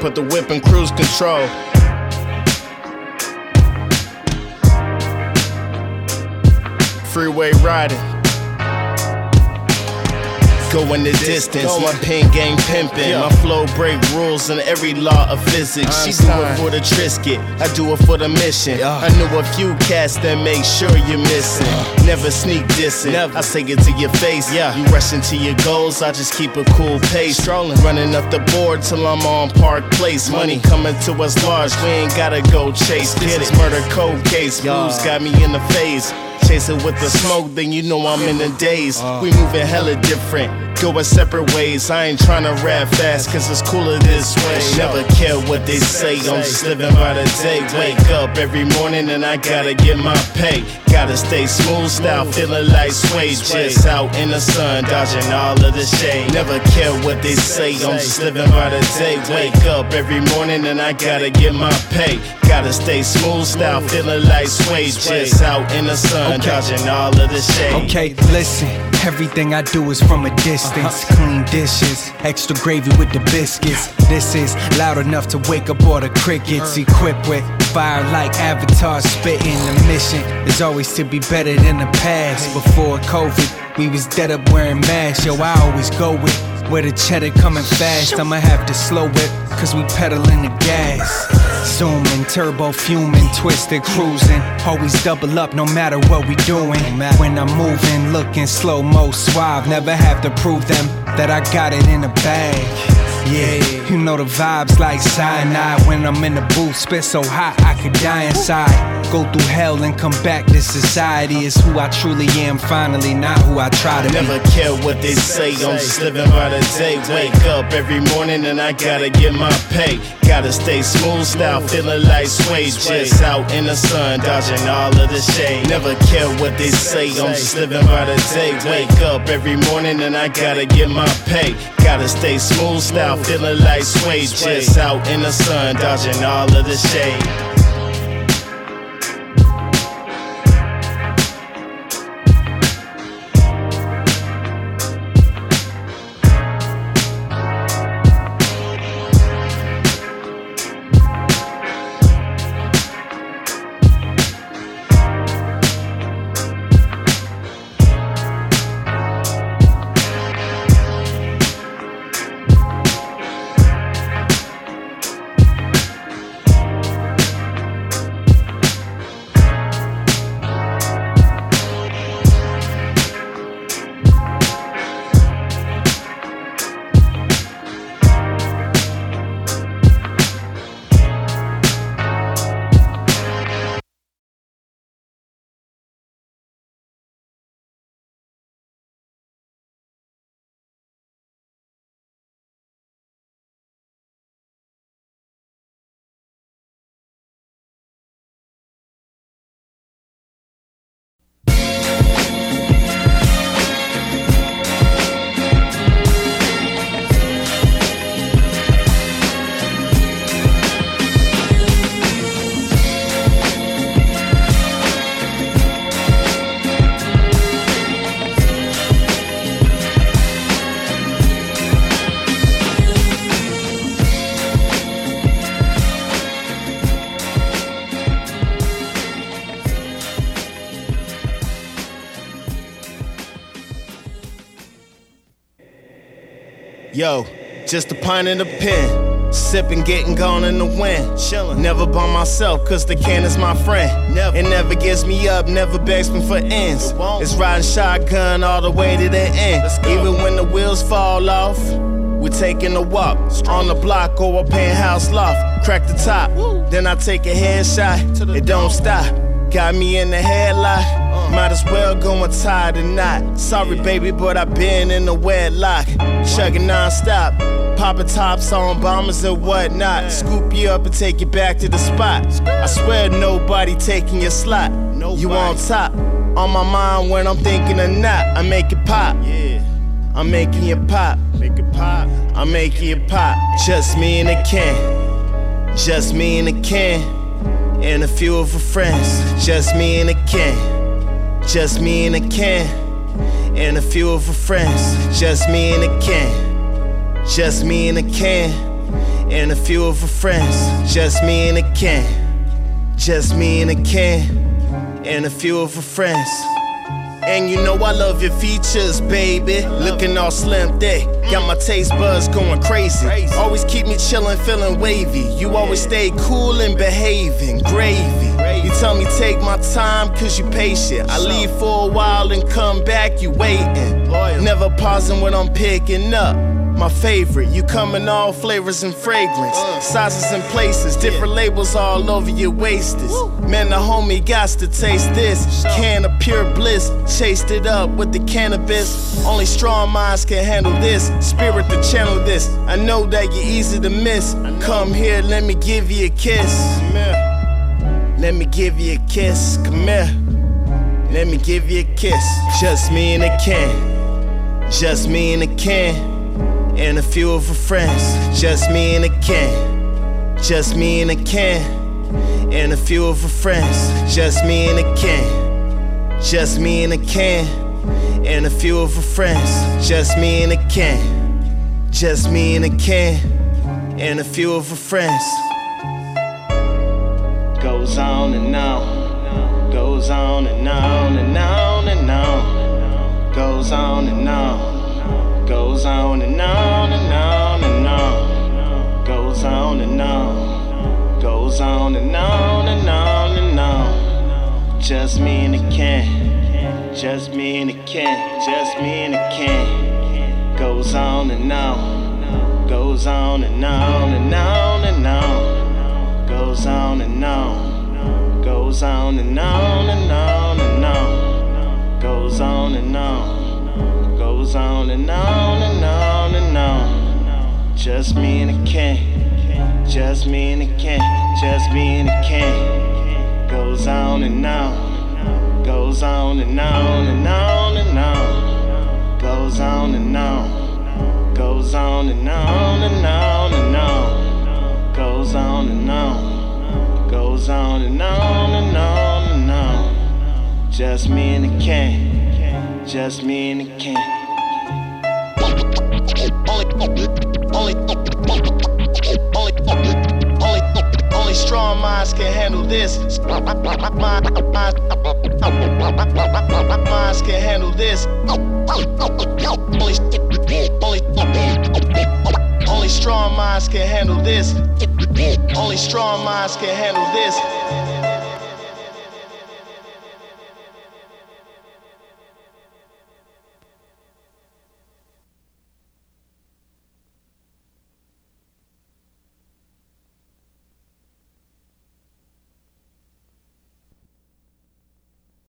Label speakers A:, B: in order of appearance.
A: Put the whip in cruise control. Freeway riding. Going the distance, my pen game pimping. My flow break rules and every law of physics. She do it for the Trisket, I do it for the mission. I knew a few cats that make sure you're missing. Never sneak dissing, I say it to your face. Yeah, you rushing to your goals, I just keep a cool pace. Strolling, running up the board till I'm on Park Place. Money coming to us large, we ain't gotta go chase. This is murder cold case, blues got me in the phase. Chase it with the smoke, then you know I'm in the daze. Uh. We moving hella different. Go our separate ways. I ain't tryna rap fast, cause it's cooler this way. Never care what they say, I'm just living by the day. Wake up every morning and I gotta get my pay. Gotta stay smooth style, feeling like suede. Just out in the sun, dodging all of the shade. Never care what they say, I'm just living by the day. Wake up every morning and I gotta get my pay. Gotta stay smooth style, feeling like suede. Just out in the sun, dodging all of the shade.
B: Okay, listen. Everything I do is from a distance. Uh-huh. Clean dishes, extra gravy with the biscuits. This is loud enough to wake up all the crickets. Uh-huh. Equipped with fire like Avatar spitting. The mission is always to be better than the past. Before COVID, we was dead up wearing masks. Yo, I always go with where the cheddar coming fast. I'ma have to slow it, cause we pedaling the gas. Zooming, turbo fuming, twisted, cruising. Always double up no matter what we doing. When I'm moving, looking slow mo suave. Never have to prove them that I got it in the bag. Yeah, you know the vibes like cyanide. When I'm in the booth, spit so hot I could die inside. Go through hell and come back. This society is who I truly am. Finally, not who I try to be.
A: Never care what they say, I'm just living by the day. Wake up every morning and I gotta get my pay. Gotta stay smooth style, feeling like suede. Just out in the sun, dodging all of the shade. Never care what they say, I'm just living by the day. Wake up every morning and I gotta get my pay. Gotta stay smooth style, feeling like suede. Just out in the sun, dodging all of the shade. Yo, just a pint in the pen. Sipping, getting gone in the wind. Chillin'. Never by myself, cause the can is my friend. Never. It never gets me up, never begs me for ends. It's riding shotgun all the way to the end. Even when the wheels fall off, we're taking a walk. On the block or a penthouse loft. Crack the top, then I take a headshot. It don't stop. Got me in the headlock. Uh. Might as well go and tie the knot. Sorry, baby, but I been in the wedlock. Chugging non-stop. Popping tops on bombers and whatnot. Scoop you up and take you back to the spot. I swear nobody taking your slot. You on top. On my mind when I'm thinking of not. I make it pop. Yeah. I'm making it pop. Make it pop. I'm making it pop. Just me and a can. Just me and a can. And a few of her friends. Just me and a can, just me and a can, and a few of her friends. Just me and a can, just me and a can, and a few of her friends. Just me and a can, just me and a can, and a few of her friends. And you know I love your features, baby. Looking all slim thick. Got my taste buds going crazy. Always keep me chillin', feeling wavy. You always stay cool and behaving. Gravy. You tell me take my time cause you patient. I leave for a while and come back, you waiting. Never pausing when I'm picking up my favorite. You come in all flavors and fragrance, sizes and places, different labels all over your waists. Man, the homie got to taste this can of pure bliss. Chased it up with the cannabis. Only strong minds can handle this. Spirit to channel this. I know that you're easy to miss. Come here, let me give you a kiss. Let me give you a kiss. Come here. Let me give you a kiss. Just me and a can. Just me and a can and a few of her friends. Just me and a can, just me and a can, and a few of her friends. Just me and a can, just me and a can, and a few of her friends. Just me and a can, just me and a can, and a few of her friends. Goes on and on, goes on and on and on and on, goes on and on goes on and on and on and on, goes on and on, goes on and on and on and on. Just me and a can, just me and a can, just me and a can. Goes on and on, goes on and on and on and on, goes on and on, goes on and on and on and on, goes on and on goes on and on and on and on. Just me and a can, just me and a can, just me and a can. Goes on and on, goes on and on and on and on. Goes on and on, goes on and on and on and on. Goes on and on, goes on and on and on and on. Just me and a can, just me and a can. Only, only, only, only strong minds can handle this. Minds can handle this. Only, only, only strong minds can handle this. Only strong minds can handle this.